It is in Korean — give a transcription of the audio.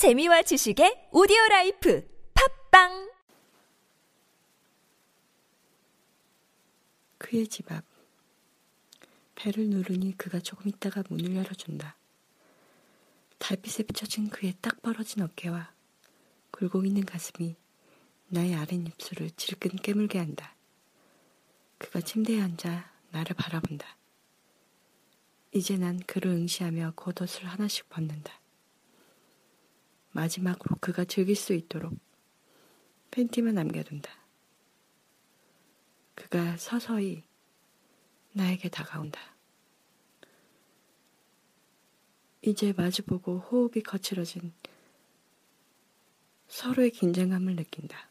재미와 지식의 오디오 라이프 팟빵 그의 집 앞. 벨을 누르니 그가 조금 있다가 문을 열어준다. 달빛에 비춰진 그의 딱 벌어진 어깨와 굴곡 있는 가슴이 나의 아랫입술을 질끈 깨물게 한다. 그가 침대에 앉아 나를 바라본다. 이제 난 그를 응시하며 겉옷을 하나씩 벗는다. 마지막으로 그가 즐길 수 있도록 팬티만 남겨둔다. 그가 서서히 나에게 다가온다. 이제 마주보고 호흡이 거칠어진 서로의 긴장감을 느낀다.